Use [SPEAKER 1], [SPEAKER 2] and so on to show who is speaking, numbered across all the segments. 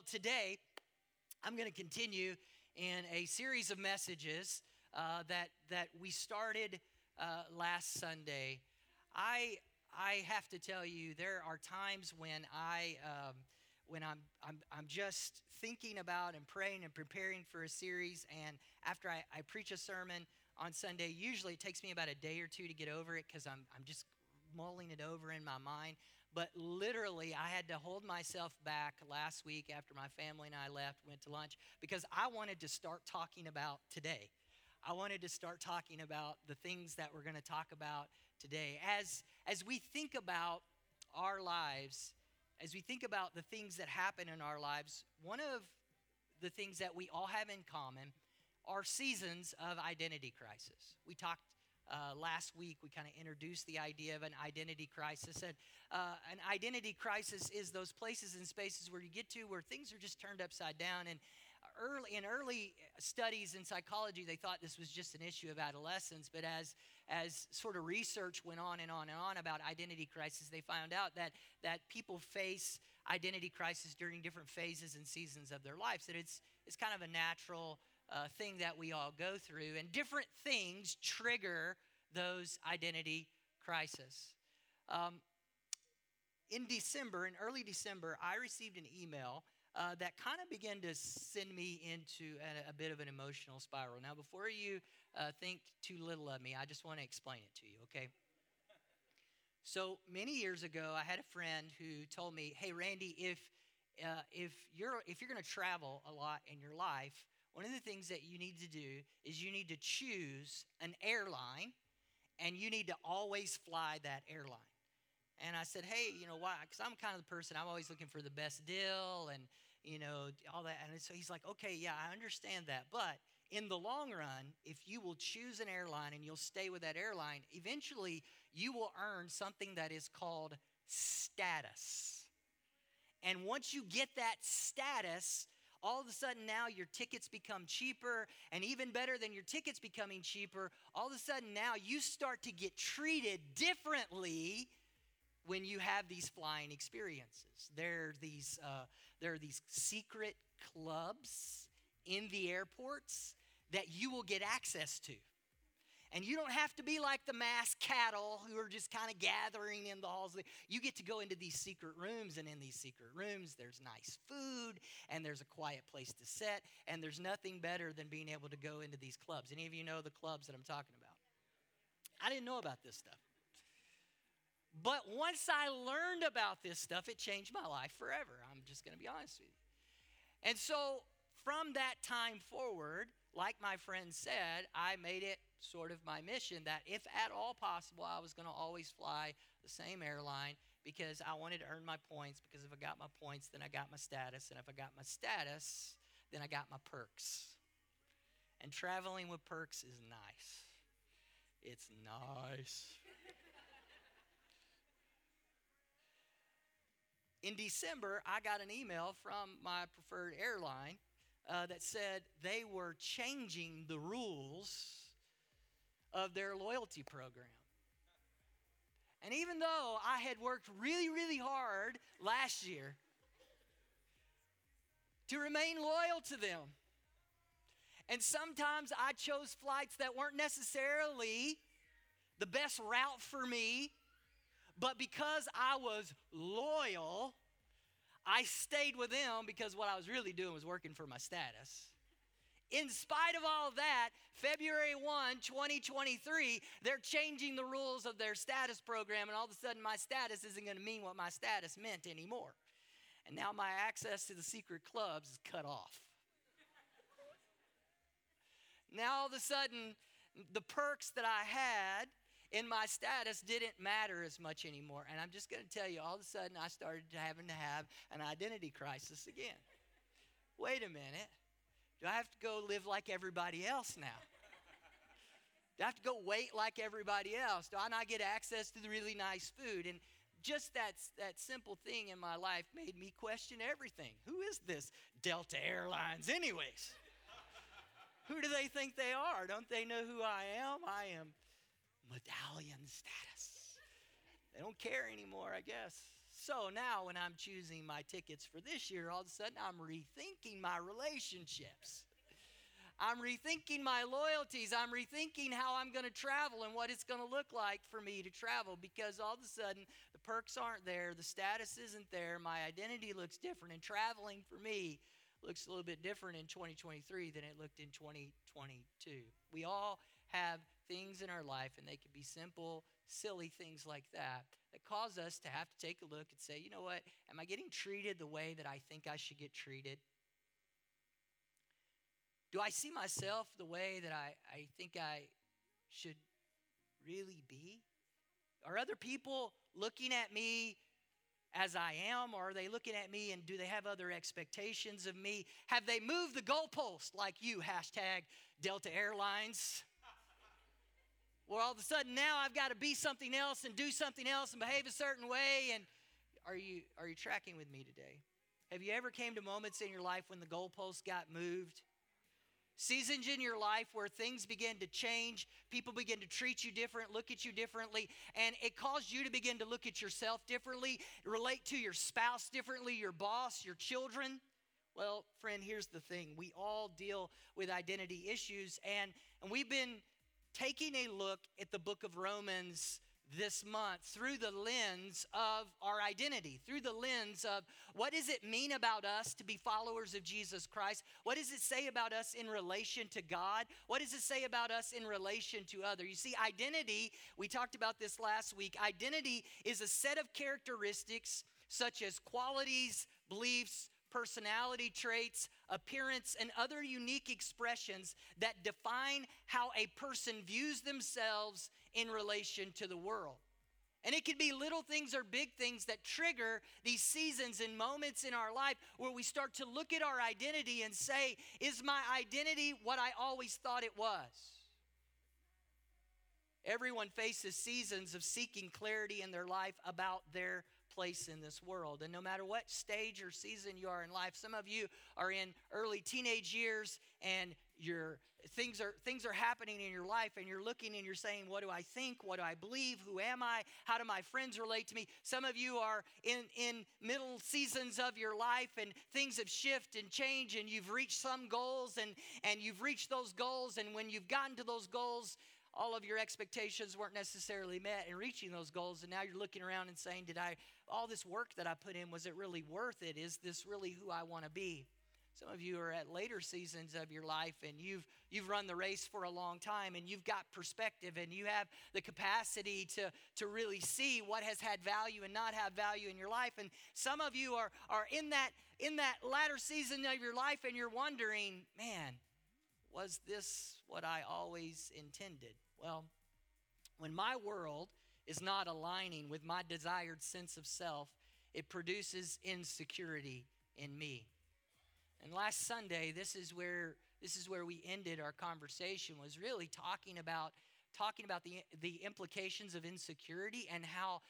[SPEAKER 1] Well, today I'm going to continue in a series of messages uh, that that we started uh, last Sunday. I I have to tell you, there are times when I um, when I'm, I'm I'm just thinking about and praying and preparing for a series, and after I, I preach a sermon on Sunday, usually it takes me about a day or two to get over it because I'm I'm just mulling it over in my mind. But literally, I had to hold myself back last week after my family and I left, went to lunch, because I wanted to start talking about today. I wanted to start talking about the things that we're going to talk about today. As, as we think about our lives, as we think about the things that happen in our lives, one of the things that we all have in common are seasons of identity crisis. We talked uh, last week, we kind of introduced the idea of an identity crisis. And uh, an identity crisis is those places and spaces where you get to where things are just turned upside down. And early in early studies in psychology, they thought this was just an issue of adolescence. But as as sort of research went on and on and on about identity crisis, they found out that that people face identity crisis during different phases and seasons of their lives. That it's it's kind of a natural uh, thing that we all go through, and different things trigger those identity crises. Um, in December, in early December, I received an email uh, that kind of began to send me into a, a, bit of an emotional spiral. Now, before you uh, think too little of me, I just want to explain it to you, okay? So many years ago, I had a friend who told me, "Hey, Randy, if uh, if you're if you're going to travel a lot in your life, one of the things that you need to do is you need to choose an airline and you need to always fly that airline. And I said, hey, you know why? Because I'm kind of the person, I'm always looking for the best deal and, you know, all that. And so he's like, okay, yeah, I understand that. But in the long run, if you will choose an airline and you'll stay with that airline, eventually you will earn something that is called status. And once you get that status, all of a sudden now your tickets become cheaper, and even better than your tickets becoming cheaper, all of a sudden now you start to get treated differently when you have these flying experiences. There are these, uh, there are these secret clubs in the airports that you will get access to. And you don't have to be like the mass cattle who are just kind of gathering in the halls. You get to go into these secret rooms, and in these secret rooms, there's nice food, and there's a quiet place to sit, and there's nothing better than being able to go into these clubs. Any of you know the clubs that I'm talking about? I didn't know about this stuff. But once I learned about this stuff, it changed my life forever. I'm just going to be honest with you. And so from that time forward, like my friend said, I made it sort of my mission that if at all possible, I was going to always fly the same airline because I wanted to earn my points. Because if I got my points, then I got my status. And if I got my status, then I got my perks. And traveling with perks is nice. It's nice. In December, I got an email from my preferred airline uh, that said they were changing the rules of their loyalty program. And even though I had worked really, really hard last year to remain loyal to them, and sometimes I chose flights that weren't necessarily the best route for me, but because I was loyal, I stayed with them because what I was really doing was working for my status. In spite of all of that, February 1, 2023, they're changing the rules of their status program, and all of a sudden my status isn't going to mean what my status meant anymore. And now my access to the secret clubs is cut off. now all of a sudden, the perks that I had in my status didn't matter as much anymore. And I'm just going to tell you, all of a sudden, I started having to have an identity crisis again. Wait a minute. Do I have to go live like everybody else now? Do I have to go wait like everybody else? Do I not get access to the really nice food? And just that, that simple thing in my life made me question everything. Who is this Delta Airlines, anyways? who do they think they are? Don't they know who I am? I am medallion status. They don't care anymore, I guess. So now, when I'm choosing my tickets for this year, all of a sudden I'm rethinking my relationships. I'm rethinking my loyalties. I'm rethinking how I'm going to travel and what it's going to look like for me to travel because all of a sudden the perks aren't there, the status isn't there, my identity looks different, and traveling for me looks a little bit different in 2023 than it looked in 2022. We all have things in our life, and they can be simple, silly things like that, that cause us to have to take a look and say, you know what, am I getting treated the way that I think I should get treated? Do I see myself the way that I, I think I should really be? Are other people looking at me as I am, or are they looking at me and do they have other expectations of me? Have they moved the goalpost like you, hashtag Delta Airlines? Well, all of a sudden now I've got to be something else and do something else and behave a certain way. And are you are you tracking with me today? Have you ever came to moments in your life when the goalpost got moved? Seasons in your life where things begin to change, people begin to treat you different, look at you differently, and it caused you to begin to look at yourself differently, relate to your spouse differently, your boss, your children. Well, friend, here's the thing. We all deal with identity issues, and, and we've been taking a look at the book of Romans this month through the lens of our identity, through the lens of what does it mean about us to be followers of Jesus Christ? What does it say about us in relation to God? What does it say about us in relation to other? You see, identity, we talked about this last week. Identity is a set of characteristics such as qualities, beliefs, personality traits, appearance, and other unique expressions that define how a person views themselves in relation to the world. And it can be little things or big things that trigger these seasons and moments in our life where we start to look at our identity and say, Is my identity what I always thought it was? Everyone faces seasons of seeking clarity in their life about their place in this world. And no matter what stage or season you are in life, some of you are in early teenage years and your things are things are happening in your life and you're looking and you're saying what do i think? What do i believe? Who am i? How do my friends relate to me? Some of you are in in middle seasons of your life and things have shifted and changed and you've reached some goals and and you've reached those goals. And when you've gotten to those goals all of your expectations weren't necessarily met in reaching those goals and now you're looking around and saying did i all this work that i put in was it really worth it? Is this really who i want to be? Some of you are at later seasons of your life and you've you've run the race for a long time and you've got perspective and you have the capacity to to really see what has had value and not have value in your life. And some of you are are in that in that latter season of your life and you're wondering, man, was this what I always intended? Well, when my world is not aligning with my desired sense of self, it produces insecurity in me. And last Sunday, this is where this is where we ended our conversation was really talking about talking about the the implications of insecurity and how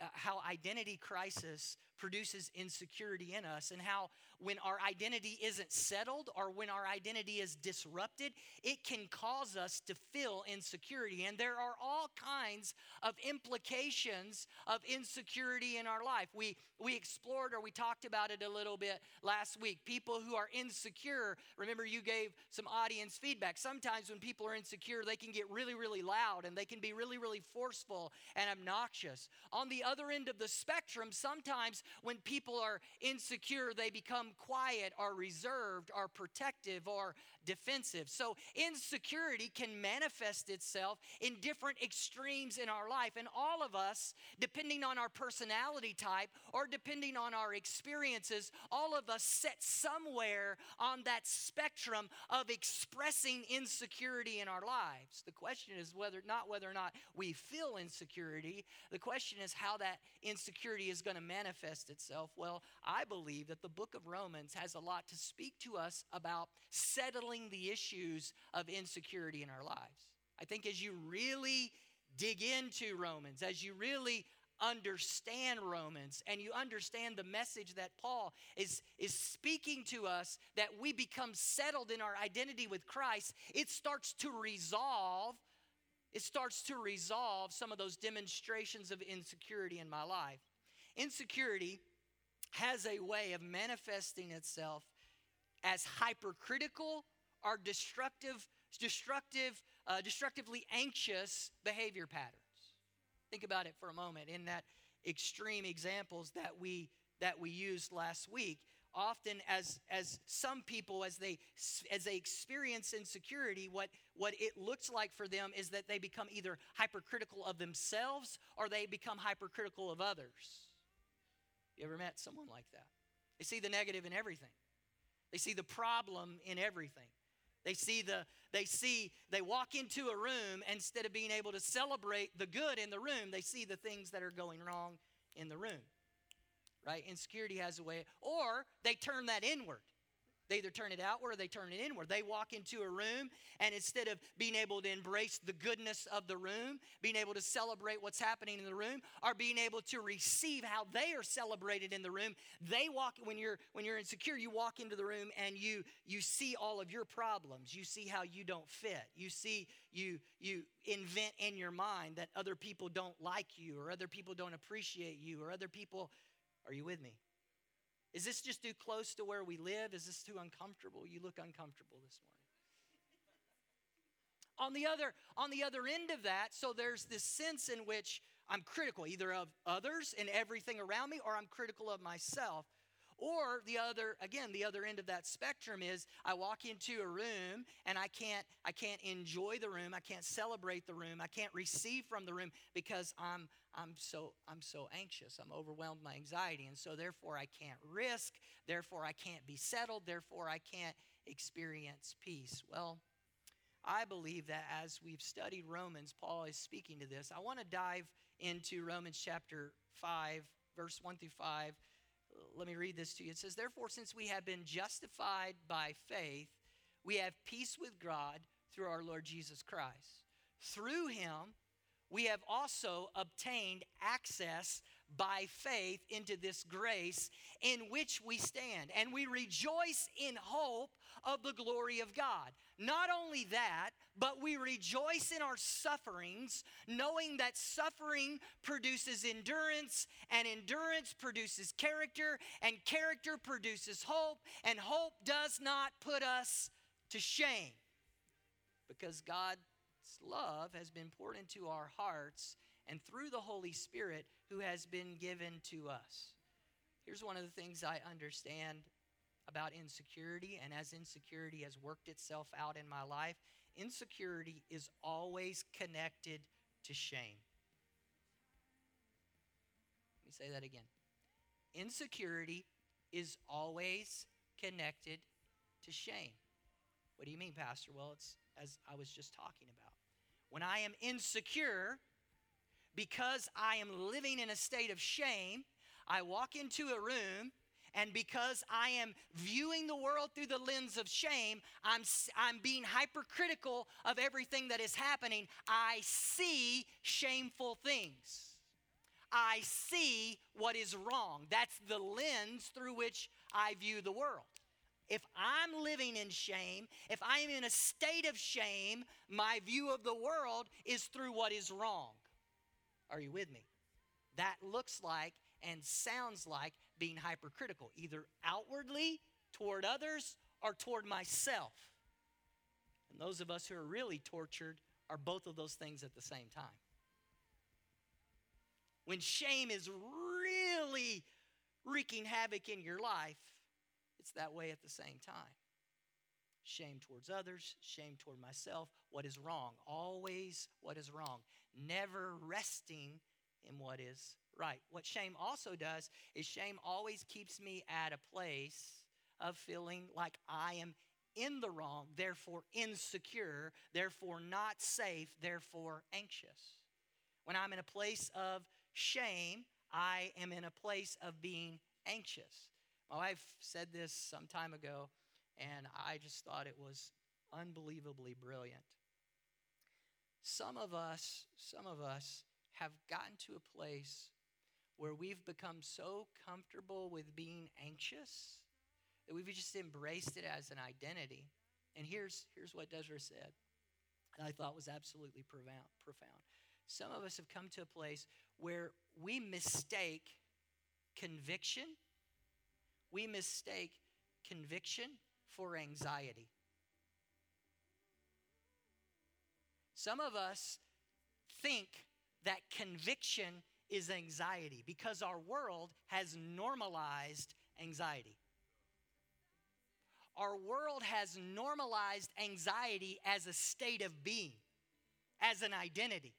[SPEAKER 1] uh, how identity crisis produces insecurity in us and how when our identity isn't settled or when our identity is disrupted, it can cause us to feel insecurity. And there are all kinds of implications of insecurity in our life. We, we explored or we talked about it a little bit last week. People who are insecure, remember, you gave some audience feedback. Sometimes when people are insecure, they can get really, really loud and they can be really, really forceful and obnoxious. On the other end of the spectrum, sometimes when people are insecure, they become quiet or reserved or protective or defensive. So, insecurity can manifest itself in different extremes in our life. And all of us, depending on our personality type or depending on our experiences, all of us set somewhere on that spectrum of expressing insecurity in our lives. The question is whether not whether or not we feel insecurity. The question is how that insecurity is going to manifest itself. Well, I believe that the book of Romans has a lot to speak to us about settling the issues of insecurity in our lives. I think as you really dig into Romans, as you really understand Romans and you understand the message that Paul is, is speaking to us, that we become settled in our identity with Christ, it starts to resolve. It starts to resolve some of those demonstrations of insecurity in my life. insecurity has a way of manifesting itself as hypercritical or destructive, destructive, uh, destructively anxious behavior patterns. Think about it for a moment. In that extreme examples that we that we used last week, often as as some people as they as they experience insecurity what what it looks like for them is that they become either hypercritical of themselves or they become hypercritical of others. You ever met someone like that? They see the negative in everything. They see the problem in everything. They see the they see they walk into a room instead of being able to celebrate the good in the room they see the things that are going wrong in the room right? Insecurity has a way, or they turn that inward. They either turn it outward or they turn it inward. They walk into a room, and instead of being able to embrace the goodness of the room, being able to celebrate what's happening in the room, or being able to receive how they are celebrated in the room, they walk when you're when you're insecure. You walk into the room and you you see all of your problems. You see how you don't fit. You see you you invent in your mind that other people don't like you, or other people don't appreciate you, or other people are you with me? Is this just too close to where we live? Is this too uncomfortable? You look uncomfortable this morning. On the other on the other end of that, so there's this sense in which I'm critical either of others and everything around me or I'm critical of myself. Or the other, again, the other end of that spectrum is I walk into a room and I can't, I can't enjoy the room, I can't celebrate the room, I can't receive from the room because I'm, I'm so, I'm so anxious, I'm overwhelmed by anxiety, and so therefore I can't risk, therefore I can't be settled, therefore I can't experience peace. Well, I believe that as we've studied Romans, Paul is speaking to this. I want to dive into Romans chapter 5, verse 1 through 5 let me read this to you. It says, Therefore, since we have been justified by faith, we have peace with God through our Lord Jesus Christ. Through him, we have also obtained access by faith into this grace in which we stand, and we rejoice in hope of the glory of God. Not only that, but we rejoice in our sufferings, knowing that suffering produces endurance, and endurance produces character, and character produces hope, and hope does not put us to shame. Because God's love has been poured into our hearts and through the Holy Spirit who has been given to us. Here's one of the things I understand about insecurity, and as insecurity has worked itself out in my life, insecurity is always connected to shame. Let me say that again. Insecurity is always connected to shame. What do you mean, Pastor? Well, it's as I was just talking about. When I am insecure, because I am living in a state of shame, I walk into a room and because I am viewing the world through the lens of shame, I'm, I'm being hypercritical of everything that is happening. I see shameful things. I see what is wrong. That's the lens through which I view the world. If I'm living in shame, if I am in a state of shame, my view of the world is through what is wrong. Are you with me? That looks like and sounds like being hypercritical, either outwardly toward others or toward myself. And those of us who are really tortured are both of those things at the same time. When shame is really wreaking havoc in your life, it's that way at the same time. Shame towards others, shame toward myself, what is wrong, always what is wrong, never resting in what is right. What shame also does is shame always keeps me at a place of feeling like I am in the wrong, therefore insecure, therefore not safe, therefore anxious. When I'm in a place of shame, I am in a place of being anxious. My wife said this some time ago, and I just thought it was unbelievably brilliant. Some of us, some of us have gotten to a place where we've become so comfortable with being anxious that we've just embraced it as an identity. And here's, here's what Desra said that I thought was absolutely profound, profound. Some of us have come to a place where we mistake conviction, we mistake conviction for anxiety. Some of us think that conviction is anxiety because our world has normalized anxiety. Our world has normalized anxiety as a state of being, as an identity.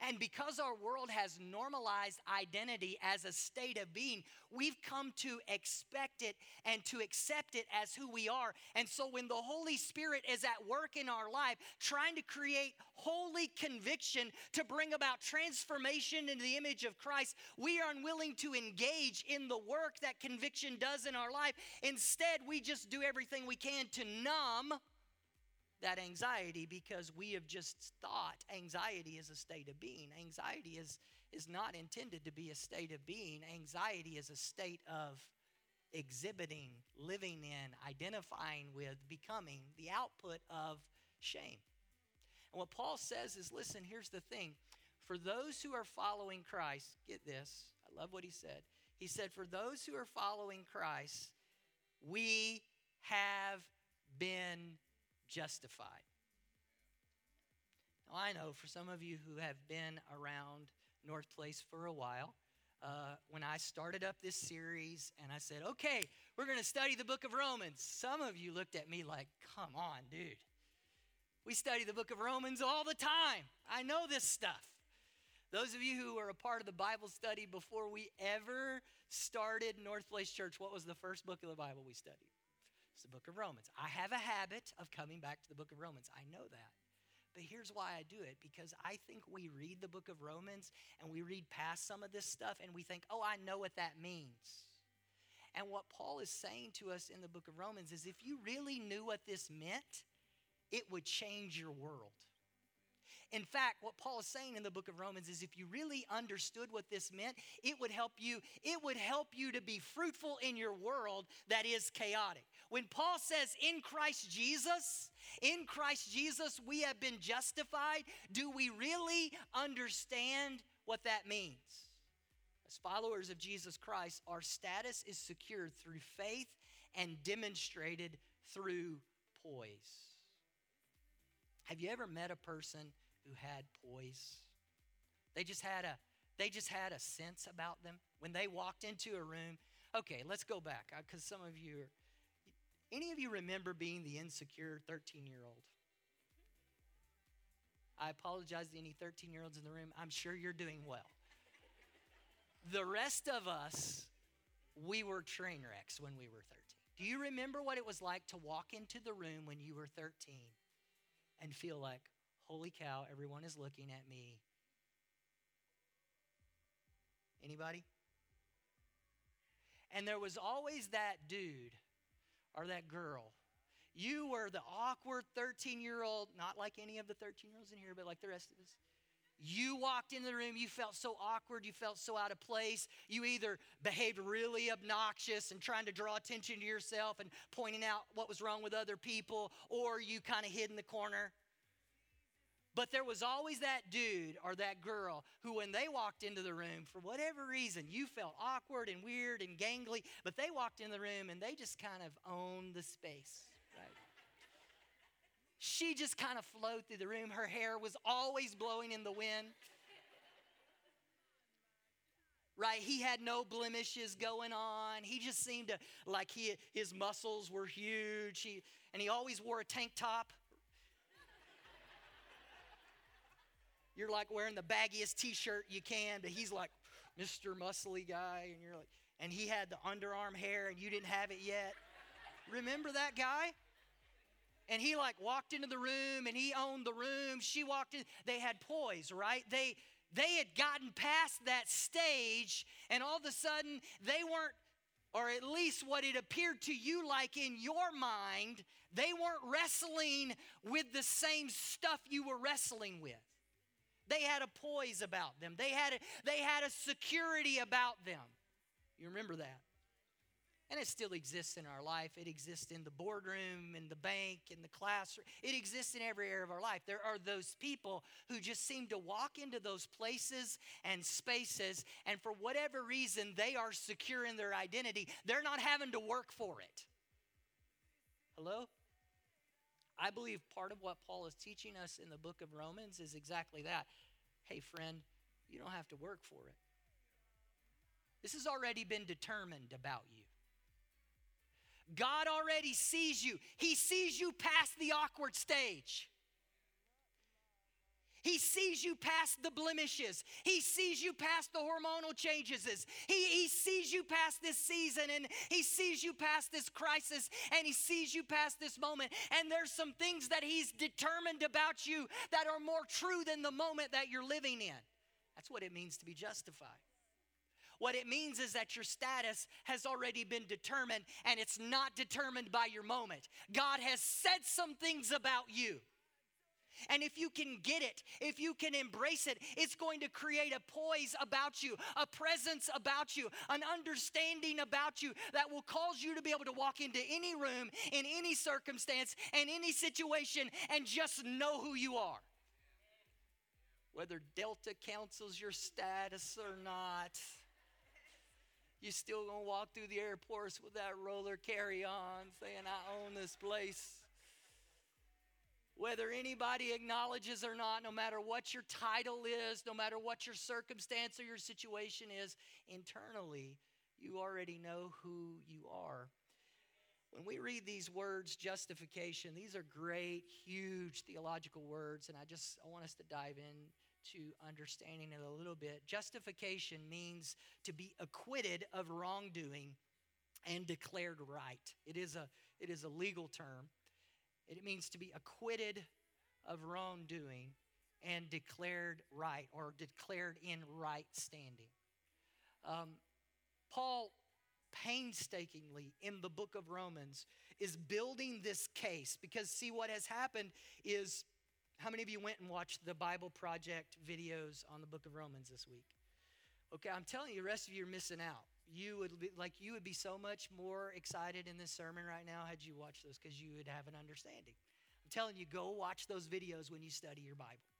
[SPEAKER 1] And because our world has normalized identity as a state of being, we've come to expect it and to accept it as who we are. And so when the Holy Spirit is at work in our life, trying to create holy conviction to bring about transformation into the image of Christ, we are unwilling to engage in the work that conviction does in our life. Instead, we just do everything we can to numb that anxiety because we have just thought anxiety is a state of being. Anxiety is, is not intended to be a state of being, anxiety is a state of exhibiting, living in, identifying with, becoming the output of shame. And what Paul says is listen, here's the thing. For those who are following Christ, get this, I love what he said. He said, For those who are following Christ, we have been justified. Now, I know for some of you who have been around North Place for a while, uh, when I started up this series and I said, okay, we're going to study the book of Romans, some of you looked at me like, come on, dude. We study the book of Romans all the time. I know this stuff. Those of you who were a part of the Bible study before we ever started North Place Church, what was the first book of the Bible we studied? It's the book of Romans. I have a habit of coming back to the book of Romans. I know that. But here's why I do it because I think we read the book of Romans and we read past some of this stuff and we think, oh, I know what that means. And what Paul is saying to us in the book of Romans is if you really knew what this meant, it would change your world. In fact, what Paul is saying in the book of Romans is if you really understood what this meant, it would help you it would help you to be fruitful in your world that is chaotic. When Paul says in Christ Jesus, in Christ Jesus we have been justified, do we really understand what that means? As followers of Jesus Christ, our status is secured through faith and demonstrated through poise. Have you ever met a person who had poise. They just had a they just had a sense about them when they walked into a room. Okay, let's go back uh, because some of you are, any of you remember being the insecure 13 year old? I apologize to any 13 year olds in the room. I'm sure you're doing well. The rest of us, we were train wrecks when we were 13. Do you remember what it was like to walk into the room when you were 13 and feel like, holy cow, everyone is looking at me. Anybody? And there was always that dude or that girl. You were the awkward 13 year old, not like any of the 13 year olds in here, but like the rest of us. You walked into the room, you felt so awkward, you felt so out of place. You either behaved really obnoxious and trying to draw attention to yourself and pointing out what was wrong with other people, or you kind of hid in the corner. But there was always that dude or that girl who, when they walked into the room, for whatever reason, you felt awkward and weird and gangly, but they walked in the room and they just kind of owned the space. Right? She just kind of flowed through the room. Her hair was always blowing in the wind. Right? He had no blemishes going on. He just seemed to like he his muscles were huge. He, and he always wore a tank top You're like wearing the baggiest t-shirt you can, but he's like Mr. Muscly guy, and you're like, and he had the underarm hair and you didn't have it yet. Remember that guy? And he like walked into the room and he owned the room. She walked in. They had poise, right? They they had gotten past that stage, and all of a sudden they weren't, or at least what it appeared to you like in your mind, they weren't wrestling with the same stuff you were wrestling with. They had a poise about them. They had a, they had a security about them. You remember that? And it still exists in our life. It exists in the boardroom, in the bank, in the classroom. It exists in every area of our life. There are those people who just seem to walk into those places and spaces, and for whatever reason, they are secure in their identity. They're not having to work for it. Hello? I believe part of what Paul is teaching us in the book of Romans is exactly that. Hey, friend, you don't have to work for it. This has already been determined about you. God already sees you, He sees you past the awkward stage. He sees you past the blemishes. He sees you past the hormonal changes. He, he sees you past this season and he sees you past this crisis and he sees you past this moment. And there's some things that he's determined about you that are more true than the moment that you're living in. That's what it means to be justified. What it means is that your status has already been determined and it's not determined by your moment. God has said some things about you. And if you can get it, if you can embrace it, it's going to create a poise about you, a presence about you, an understanding about you that will cause you to be able to walk into any room, in any circumstance, and any situation, and just know who you are. Whether Delta cancels your status or not you're still gonna walk through the airports with that roller carry on saying, I own this place. Whether anybody acknowledges or not, no matter what your title is, no matter what your circumstance or your situation is, internally, you already know who you are. When we read these words, justification, these are great, huge theological words, and I just I want us to dive in to understanding it a little bit. Justification means to be acquitted of wrongdoing and declared right. It is a, it is a legal term. It means to be acquitted of wrongdoing and declared right or declared in right standing. Um, Paul painstakingly in the book of Romans is building this case because, see, what has happened is how many of you went and watched the Bible Project videos on the book of Romans this week? Okay, I'm telling you, the rest of you are missing out. You would be like you would be so much more excited in this sermon right now had you watched those because you would have an understanding. I'm telling you, go watch those videos when you study your Bible.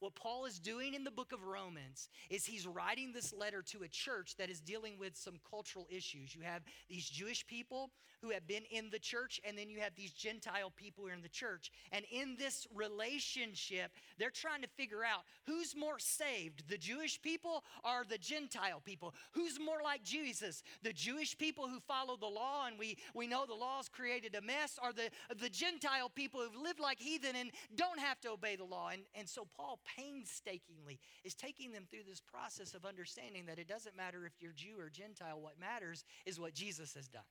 [SPEAKER 1] What Paul is doing in the book of Romans is he's writing this letter to a church that is dealing with some cultural issues. You have these Jewish people who have been in the church, and then you have these Gentile people who are in the church. And in this relationship, they're trying to figure out who's more saved, the Jewish people or the Gentile people? Who's more like Jesus, the Jewish people who follow the law, and we, we know the law's created a mess, or the, the Gentile people who've lived like heathen and don't have to obey the law? And, and so Paul painstakingly is taking them through this process of understanding that it doesn't matter if you're Jew or Gentile, what matters is what Jesus has done.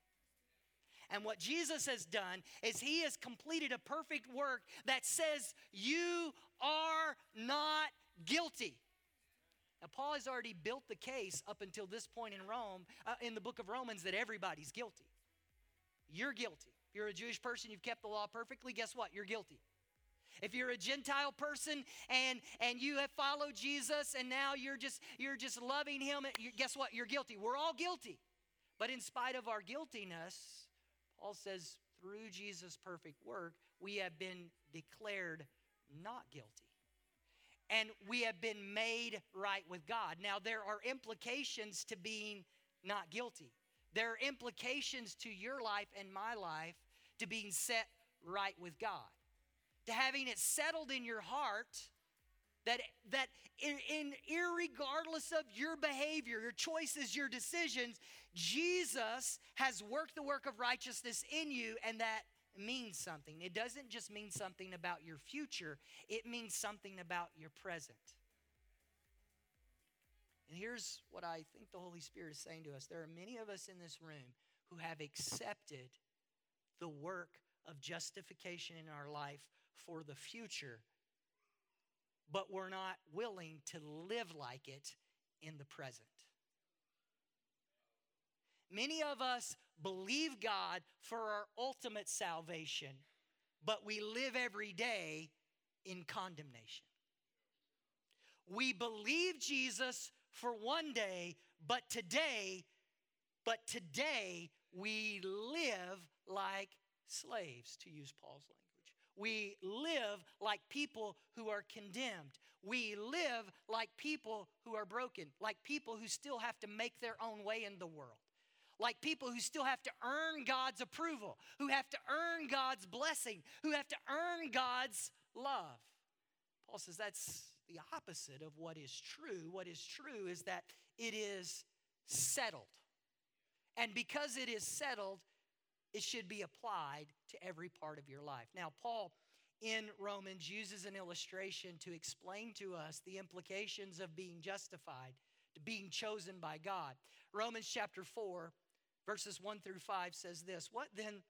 [SPEAKER 1] And what Jesus has done is he has completed a perfect work that says, You are not guilty. Now, Paul has already built the case up until this point in Rome, uh, in the book of Romans, that everybody's guilty. You're guilty. If you're a Jewish person, you've kept the law perfectly, guess what? You're guilty. If you're a Gentile person and and you have followed Jesus and now you're just you're just loving him, guess what? You're guilty. We're all guilty. But in spite of our guiltiness, Paul says through Jesus' perfect work, we have been declared not guilty. And we have been made right with God. Now, there are implications to being not guilty. There are implications to your life and my life to being set right with God to having it settled in your heart that that in, in irregardless of your behavior your choices your decisions jesus has worked the work of righteousness in you and that means something. It doesn't just mean something about your future. It means something about your present. And here's what i think the holy spirit is saying to us. There are many of us in this room who have accepted the work of justification in our life for the future, but we're not willing to live like it in the present. Many of us believe God for our ultimate salvation, but we live every day in condemnation. We believe Jesus for one day, but today, but today we live like slaves, to use Paul's language. We live like people who are condemned. We live like people who are broken, like people who still have to make their own way in the world, like people who still have to earn God's approval, who have to earn God's blessing, who have to earn God's love. Paul says that's the opposite of what is true. What is true is that it is settled. And because it is settled, it should be applied to every part of your life. Now, Paul in Romans uses an illustration to explain to us the implications of being justified, to being chosen by God. Romans chapter 4, verses 1 through 5 says this What then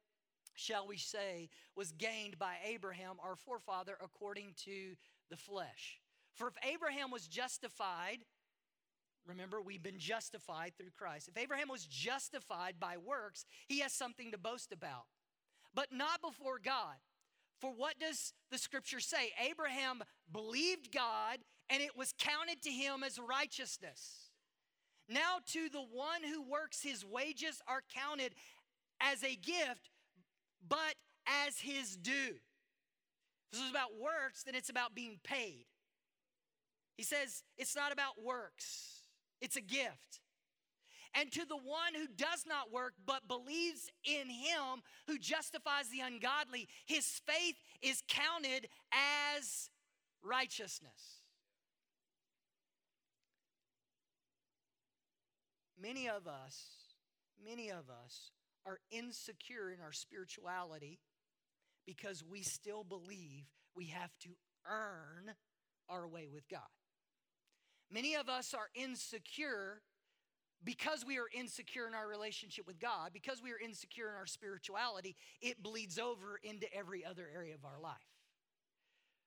[SPEAKER 1] shall we say was gained by Abraham, our forefather, according to the flesh? For if Abraham was justified, remember, we've been justified through Christ. If Abraham was justified by works, he has something to boast about, but not before God. For what does the scripture say? Abraham believed God and it was counted to him as righteousness. Now, to the one who works, his wages are counted as a gift, but as his due. If this is about works, then it's about being paid. He says it's not about works, it's a gift. And to the one who does not work but believes in him who justifies the ungodly, his faith is counted as righteousness. Many of us, many of us are insecure in our spirituality because we still believe we have to earn our way with God. Many of us are insecure because we are insecure in our relationship with God, because we are insecure in our spirituality, it bleeds over into every other area of our life.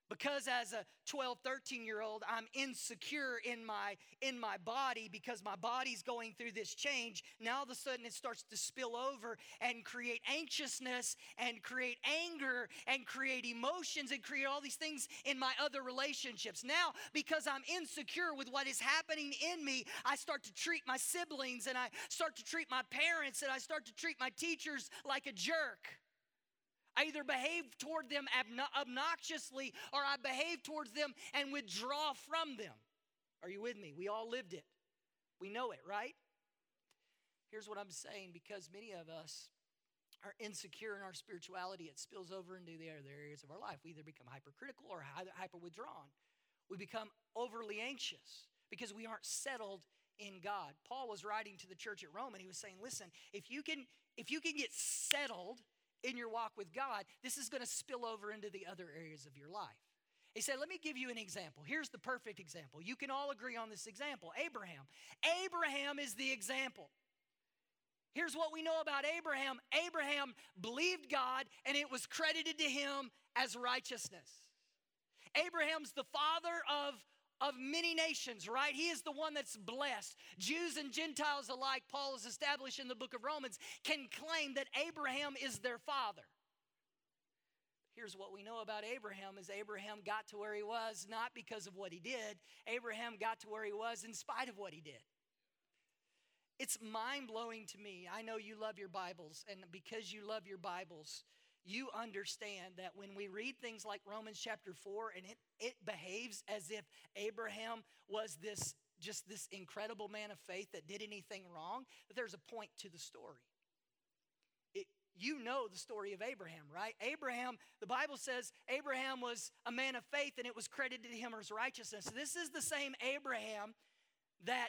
[SPEAKER 1] Because as a 12, 13 year old, I'm insecure in my, in my body because my body's going through this change. Now all of a sudden it starts to spill over and create anxiousness and create anger and create emotions and create all these things in my other relationships. Now, because I'm insecure with what is happening in me, I start to treat my siblings and I start to treat my parents and I start to treat my teachers like a jerk. I either behave toward them obnoxiously or I behave towards them and withdraw from them. Are you with me? We all lived it. We know it, right? Here's what I'm saying because many of us are insecure in our spirituality, it spills over into the other areas of our life. We either become hypercritical or hyper withdrawn. We become overly anxious because we aren't settled in God. Paul was writing to the church at Rome and he was saying, listen, if you can if you can get settled in your walk with God, this is going to spill over into the other areas of your life. He said, Let me give you an example. Here's the perfect example. You can all agree on this example Abraham. Abraham is the example. Here's what we know about Abraham Abraham believed God, and it was credited to him as righteousness. Abraham's the father of of many nations, right? He is the one that's blessed. Jews and Gentiles alike, Paul has established in the book of Romans, can claim that Abraham is their father. Here's what we know about Abraham is Abraham got to where he was not because of what he did. Abraham got to where he was in spite of what he did. It's mind blowing to me. I know you love your Bibles, and because you love your Bibles, you understand that when we read things like Romans chapter 4 and it, it behaves as if Abraham was this just this incredible man of faith that did anything wrong, that there's a point to the story. It, you know the story of Abraham, right? Abraham, the Bible says Abraham was a man of faith and it was credited to him as righteousness. This is the same Abraham that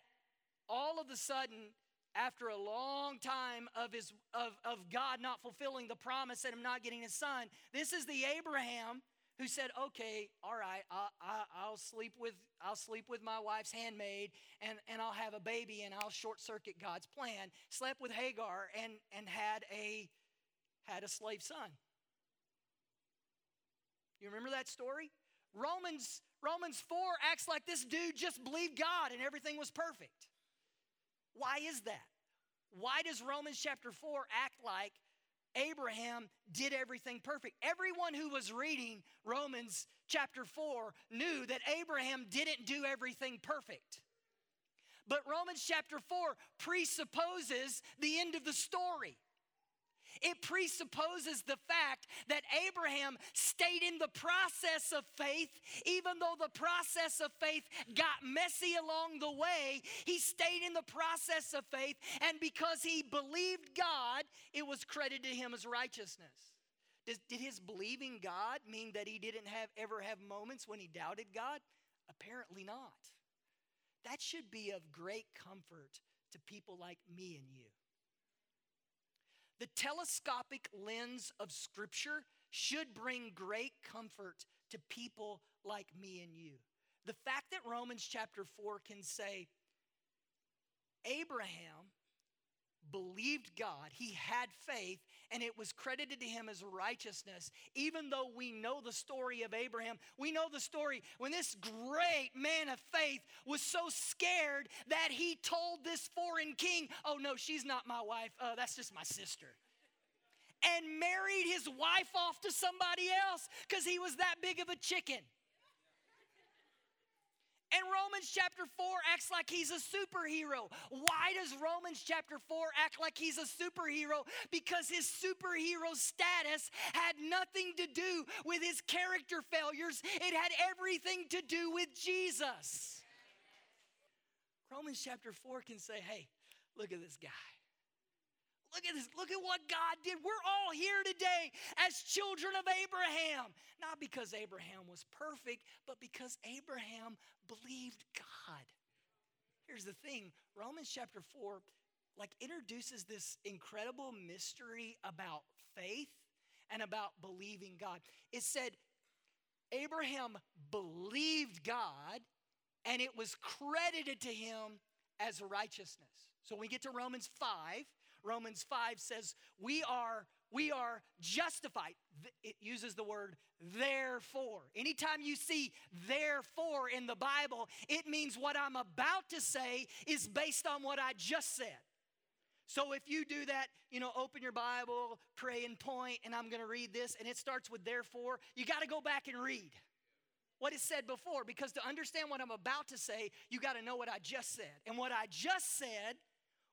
[SPEAKER 1] all of a sudden after a long time of, his, of, of God not fulfilling the promise and him not getting his son, this is the Abraham who said, "Okay, all right, I'll, I'll, sleep with I'll sleep with my wife's handmaid, and, and I'll have a baby, and I'll short circuit God's plan." Slept with Hagar and and had a had a slave son. You remember that story? Romans Romans 4 acts like this dude just believed God and everything was perfect. Why is that? Why does Romans chapter 4 act like Abraham did everything perfect? Everyone who was reading Romans chapter 4 knew that Abraham didn't do everything perfect. But Romans chapter 4 presupposes the end of the story. It presupposes the fact that Abraham stayed in the process of faith, even though the process of faith got messy along the way. He stayed in the process of faith, and because he believed God, it was credited to him as righteousness. Did, did his believing God mean that he didn't have ever have moments when he doubted God? Apparently not. That should be of great comfort to people like me and you. The telescopic lens of Scripture should bring great comfort to people like me and you. The fact that Romans chapter 4 can say, Abraham believed God, he had faith, and it was credited to him as righteousness. Even though we know the story of Abraham, we know the story when this great man of faith was so scared that he told this foreign king, Oh, no, she's not my wife, uh, that's just my sister. And married his wife off to somebody else because he was that big of a chicken. And Romans chapter 4 acts like he's a superhero. Why does Romans chapter 4 act like he's a superhero? Because his superhero status had nothing to do with his character failures, it had everything to do with Jesus. Romans chapter 4 can say, hey, look at this guy. Look at this. Look at what God did. We're all here today as children of Abraham. Not because Abraham was perfect, but because Abraham believed God. Here's the thing Romans chapter 4 like introduces this incredible mystery about faith and about believing God. It said Abraham believed God and it was credited to him as righteousness. So when we get to Romans 5, Romans 5 says, We are we are justified. It uses the word therefore. Anytime you see therefore in the Bible, it means what I'm about to say is based on what I just said. So if you do that, you know, open your Bible, pray and point, and I'm going to read this, and it starts with therefore, you got to go back and read what is said before because to understand what I'm about to say, you got to know what I just said. And what I just said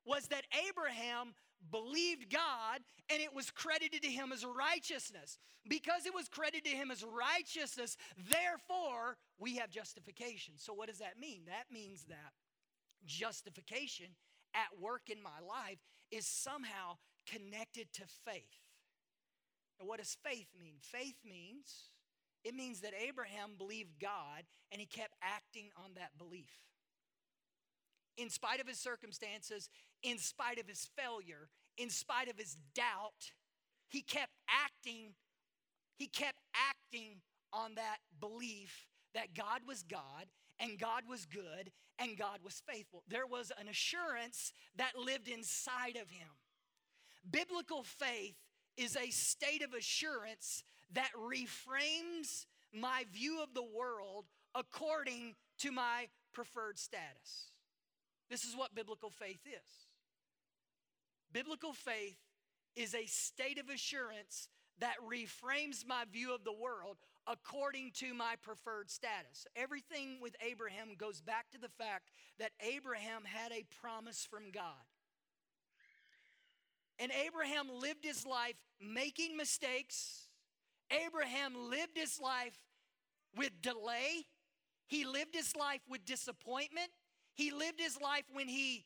[SPEAKER 1] was that Abraham believed God and it was credited to him as righteousness. Because it was credited to him as righteousness, therefore we have justification. So, what does that mean? That means that justification at work in my life is somehow connected to faith. Now, what does faith mean? Faith means it means that Abraham believed God and he kept acting on that belief in spite of his circumstances, in spite of his failure, in spite of his doubt, he kept acting, he kept acting on that belief that God was God and God was good and God was faithful. There was an assurance that lived inside of him. Biblical faith is a state of assurance that reframes my view of the world according to my preferred status. This is what biblical faith is. Biblical faith is a state of assurance that reframes my view of the world according to my preferred status. Everything with Abraham goes back to the fact that Abraham had a promise from God. And Abraham lived his life making mistakes. Abraham lived his life with delay. He lived his life with disappointment. He lived his life when he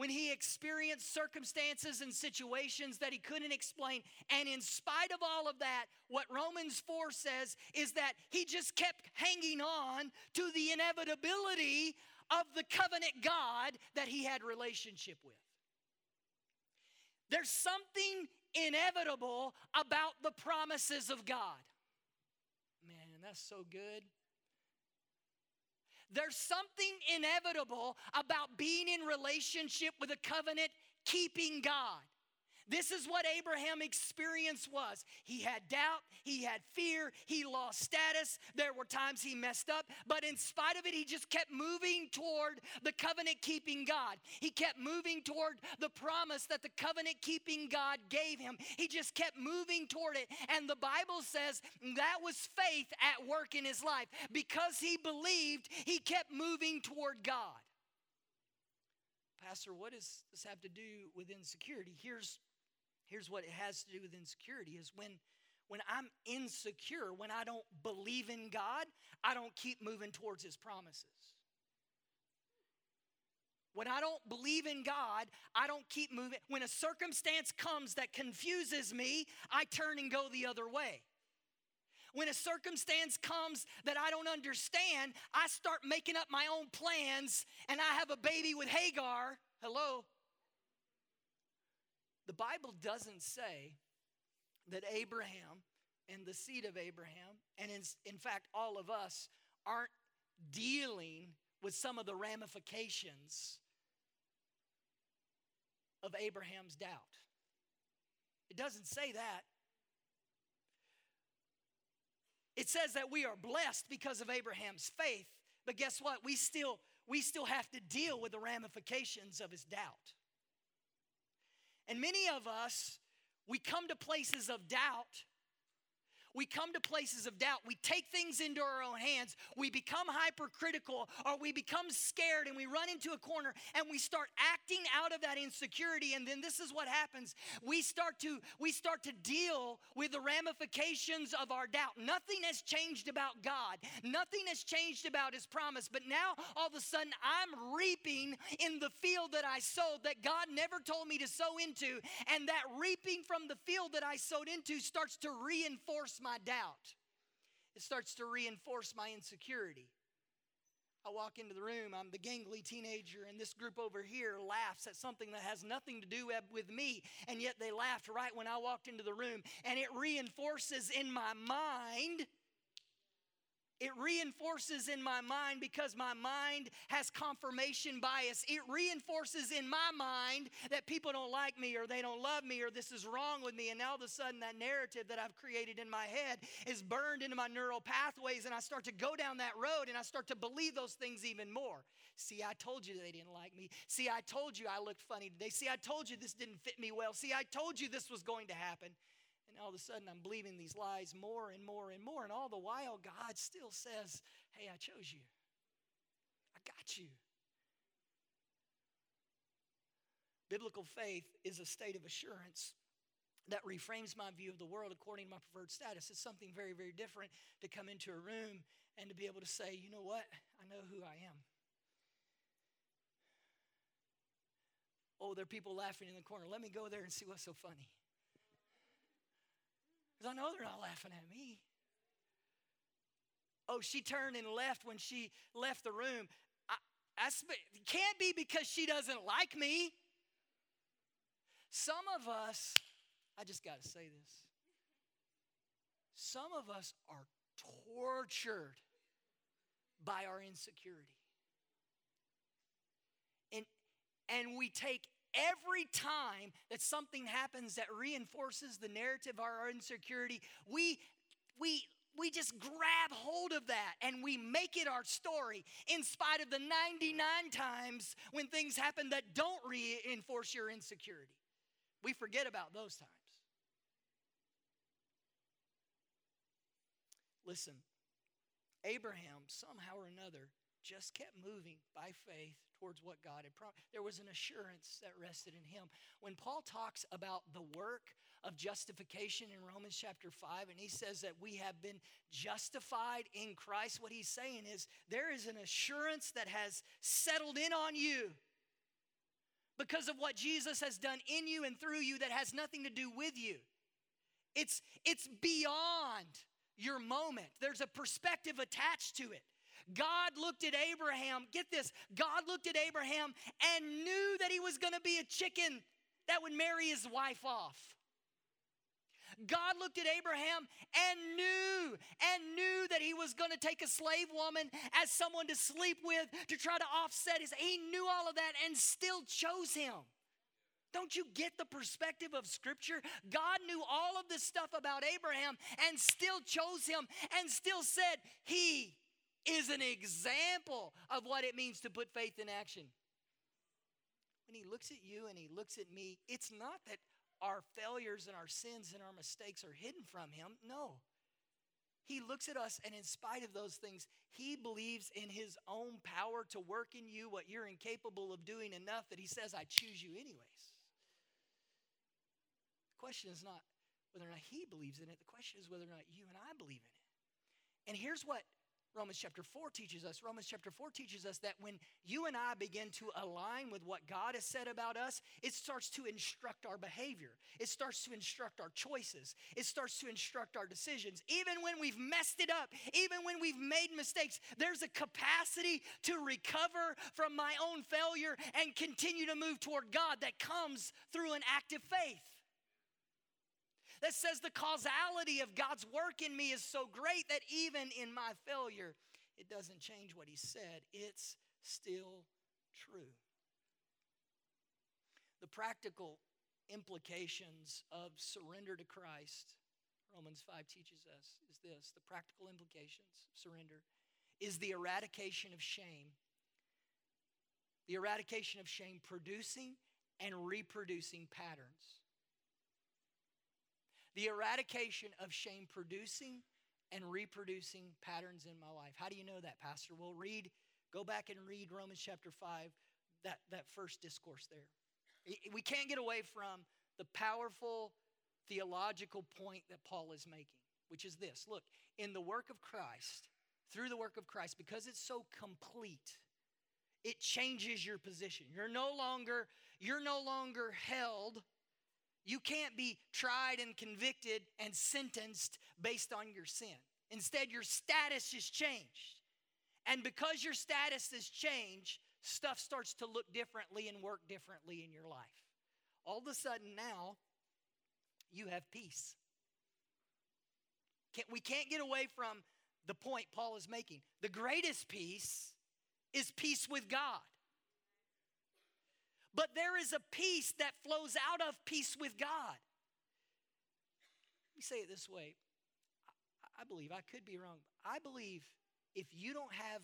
[SPEAKER 1] when he experienced circumstances and situations that he couldn't explain. And in spite of all of that, what Romans 4 says is that he just kept hanging on to the inevitability of the covenant God that he had relationship with. There's something inevitable about the promises of God. Man, that's so good. There's something inevitable about being in relationship with a covenant keeping God. This is what Abraham experience was. He had doubt, he had fear, he lost status. There were times he messed up, but in spite of it, he just kept moving toward the covenant keeping God. He kept moving toward the promise that the covenant keeping God gave him. He just kept moving toward it. And the Bible says that was faith at work in his life. Because he believed, he kept moving toward God. Pastor, what does this have to do with insecurity? Here's here's what it has to do with insecurity is when when I'm insecure, when I don't believe in God, I don't keep moving towards his promises. When I don't believe in God, I don't keep moving. When a circumstance comes that confuses me, I turn and go the other way. When a circumstance comes that I don't understand, I start making up my own plans and I have a baby with Hagar. Hello? The Bible doesn't say that Abraham and the seed of Abraham, and in, in fact, all of us, aren't dealing with some of the ramifications of Abraham's doubt. It doesn't say that. It says that we are blessed because of Abraham's faith, but guess what? We still we still have to deal with the ramifications of his doubt. And many of us we come to places of doubt we come to places of doubt. We take things into our own hands. We become hypercritical or we become scared and we run into a corner and we start acting out of that insecurity and then this is what happens. We start to we start to deal with the ramifications of our doubt. Nothing has changed about God. Nothing has changed about his promise. But now all of a sudden I'm reaping in the field that I sowed that God never told me to sow into and that reaping from the field that I sowed into starts to reinforce my doubt, it starts to reinforce my insecurity. I walk into the room, I'm the gangly teenager, and this group over here laughs at something that has nothing to do with me, and yet they laughed right when I walked into the room, and it reinforces in my mind it reinforces in my mind because my mind has confirmation bias. It reinforces in my mind that people don't like me or they don't love me or this is wrong with me. And now all of a sudden, that narrative that I've created in my head is burned into my neural pathways, and I start to go down that road and I start to believe those things even more. See, I told you they didn't like me. See, I told you I looked funny today. See, I told you this didn't fit me well. See, I told you this was going to happen all of a sudden I'm believing these lies more and more and more. And all the while, God still says, Hey, I chose you. I got you. Biblical faith is a state of assurance that reframes my view of the world according to my preferred status. It's something very, very different to come into a room and to be able to say, you know what? I know who I am. Oh, there are people laughing in the corner. Let me go there and see what's so funny. Because I know they're not laughing at me. Oh, she turned and left when she left the room. I, I it can't be because she doesn't like me. Some of us, I just got to say this. Some of us are tortured by our insecurity. And, and we take every time that something happens that reinforces the narrative of our insecurity, we, we, we just grab hold of that and we make it our story in spite of the 99 times when things happen that don't reinforce your insecurity. We forget about those times. Listen, Abraham, somehow or another, just kept moving by faith towards what God had promised. There was an assurance that rested in him. When Paul talks about the work of justification in Romans chapter 5, and he says that we have been justified in Christ, what he's saying is there is an assurance that has settled in on you because of what Jesus has done in you and through you that has nothing to do with you. It's, it's beyond your moment, there's a perspective attached to it. God looked at Abraham, get this, God looked at Abraham and knew that he was going to be a chicken that would marry his wife off. God looked at Abraham and knew and knew that he was going to take a slave woman as someone to sleep with to try to offset his. He knew all of that and still chose him. Don't you get the perspective of Scripture? God knew all of this stuff about Abraham and still chose him and still said, He is an example of what it means to put faith in action. When he looks at you and he looks at me, it's not that our failures and our sins and our mistakes are hidden from him. No. He looks at us, and in spite of those things, he believes in his own power to work in you what you're incapable of doing enough that he says, I choose you anyways. The question is not whether or not he believes in it, the question is whether or not you and I believe in it. And here's what Romans chapter 4 teaches us. Romans chapter 4 teaches us that when you and I begin to align with what God has said about us, it starts to instruct our behavior. It starts to instruct our choices. It starts to instruct our decisions. Even when we've messed it up, even when we've made mistakes, there's a capacity to recover from my own failure and continue to move toward God that comes through an active faith that says the causality of God's work in me is so great that even in my failure, it doesn't change what He said. It's still true. The practical implications of surrender to Christ, Romans 5 teaches us, is this the practical implications of surrender is the eradication of shame. The eradication of shame producing and reproducing patterns the eradication of shame producing and reproducing patterns in my life. How do you know that, Pastor? Well, read, go back and read Romans chapter 5, that, that first discourse there. We can't get away from the powerful theological point that Paul is making, which is this look, in the work of Christ, through the work of Christ, because it's so complete, it changes your position. You're no longer, you're no longer held you can't be tried and convicted and sentenced based on your sin. Instead, your status is changed. And because your status is changed, stuff starts to look differently and work differently in your life. All of a sudden, now, you have peace. We can't get away from the point Paul is making. The greatest peace is peace with God. But there is a peace that flows out of peace with God. Let me say it this way I believe, I could be wrong. I believe if you don't have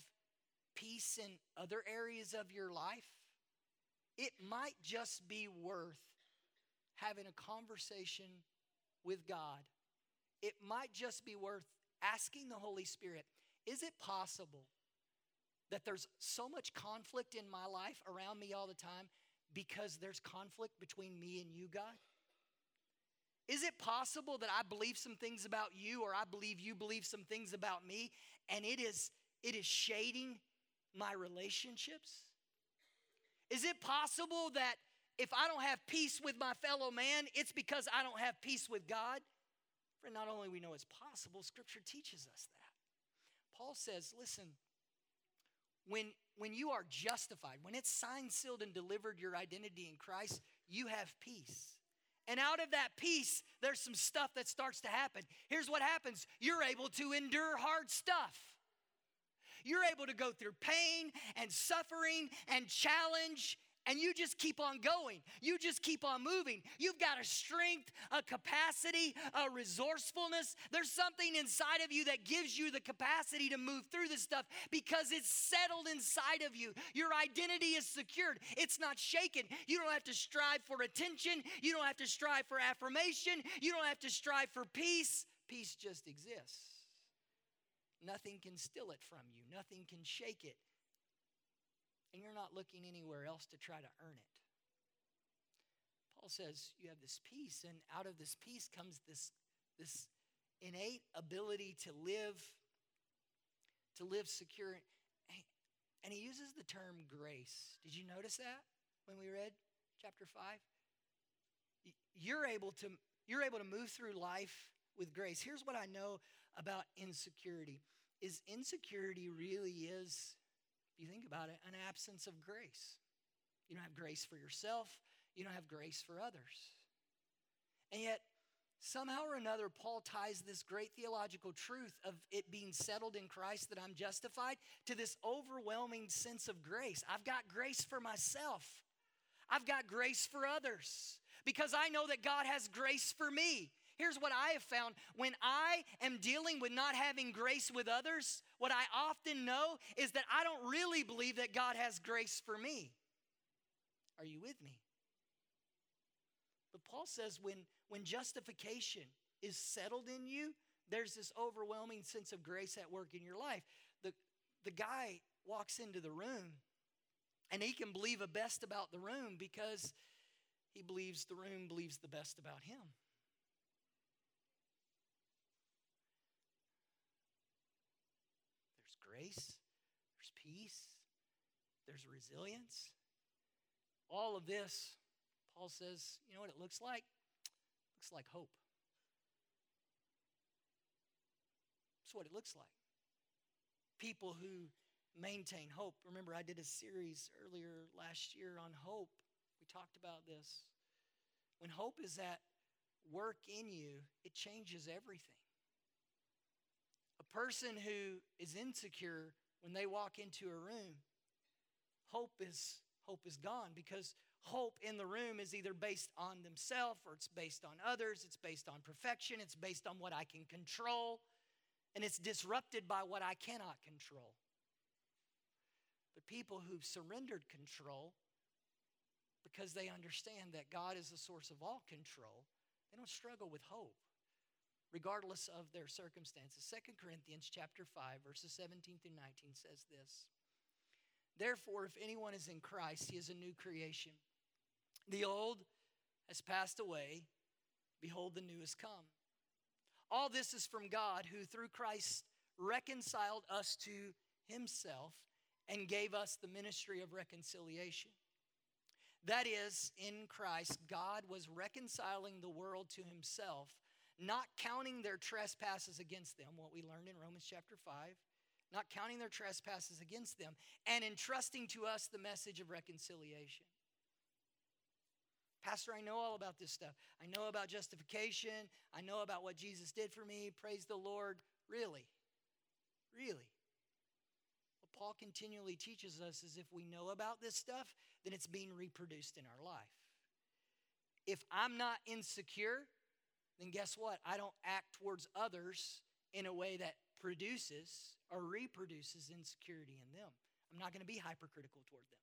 [SPEAKER 1] peace in other areas of your life, it might just be worth having a conversation with God. It might just be worth asking the Holy Spirit, is it possible that there's so much conflict in my life around me all the time because there's conflict between me and you, God? Is it possible that I believe some things about you or I believe you believe some things about me and it is it is shading my relationships? Is it possible that if I don't have peace with my fellow man, it's because I don't have peace with God? For not only we know it's possible, scripture teaches us that. Paul says, listen, when, when you are justified, when it's signed, sealed, and delivered your identity in Christ, you have peace. And out of that peace, there's some stuff that starts to happen. Here's what happens you're able to endure hard stuff. You're able to go through pain and suffering and challenge and you just keep on going. You just keep on moving. You've got a strength, a capacity, a resourcefulness. There's something inside of you that gives you the capacity to move through this stuff because it's settled inside of you. Your identity is secured, it's not shaken. You don't have to strive for attention, you don't have to strive for affirmation, you don't have to strive for peace. Peace just exists. Nothing can steal it from you, nothing can shake it and you're not looking anywhere else to try to earn it. Paul says you have this peace, and out of this peace comes this, this innate ability to live, to live secure. And he uses the term grace. Did you notice that when we read chapter 5? You're able to, you're able to move through life with grace. Here's what I know about insecurity is insecurity really is if you think about it, an absence of grace. You don't have grace for yourself, you don't have grace for others. And yet, somehow or another, Paul ties this great theological truth of it being settled in Christ that I'm justified to this overwhelming sense of grace. I've got grace for myself, I've got grace for others because I know that God has grace for me. Here's what I have found when I am dealing with not having grace with others, what I often know is that I don't really believe that God has grace for me. Are you with me? But Paul says when, when justification is settled in you, there's this overwhelming sense of grace at work in your life. The, the guy walks into the room and he can believe the best about the room because he believes the room believes the best about him. Grace, there's peace, there's resilience. All of this, Paul says, you know what it looks like? It looks like hope. That's what it looks like. People who maintain hope. Remember, I did a series earlier last year on hope. We talked about this. When hope is at work in you, it changes everything. Person who is insecure when they walk into a room, hope is hope is gone because hope in the room is either based on themselves or it's based on others, it's based on perfection, it's based on what I can control, and it's disrupted by what I cannot control. But people who've surrendered control because they understand that God is the source of all control, they don't struggle with hope regardless of their circumstances. 2 Corinthians chapter 5 verses 17 through 19 says this. Therefore if anyone is in Christ, he is a new creation. The old has passed away, behold the new has come. All this is from God who through Christ reconciled us to himself and gave us the ministry of reconciliation. That is, in Christ, God was reconciling the world to himself, not counting their trespasses against them, what we learned in Romans chapter 5, not counting their trespasses against them, and entrusting to us the message of reconciliation. Pastor, I know all about this stuff. I know about justification. I know about what Jesus did for me. Praise the Lord. Really? Really? What Paul continually teaches us is if we know about this stuff, then it's being reproduced in our life. If I'm not insecure, then guess what? I don't act towards others in a way that produces or reproduces insecurity in them. I'm not going to be hypercritical toward them.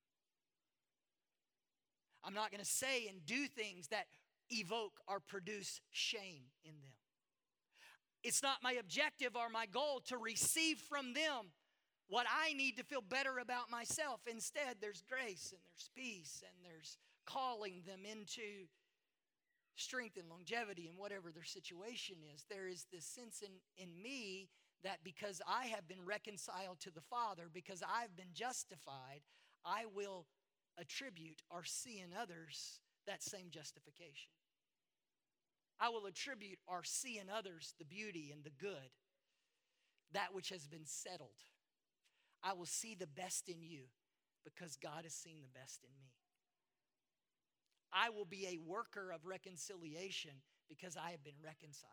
[SPEAKER 1] I'm not going to say and do things that evoke or produce shame in them. It's not my objective or my goal to receive from them what I need to feel better about myself. Instead, there's grace and there's peace and there's calling them into strength and longevity and whatever their situation is. There is this sense in, in me that because I have been reconciled to the Father, because I've been justified, I will attribute or see in others that same justification. I will attribute or see in others the beauty and the good, that which has been settled. I will see the best in you because God has seen the best in me. I will be a worker of reconciliation because I have been reconciled.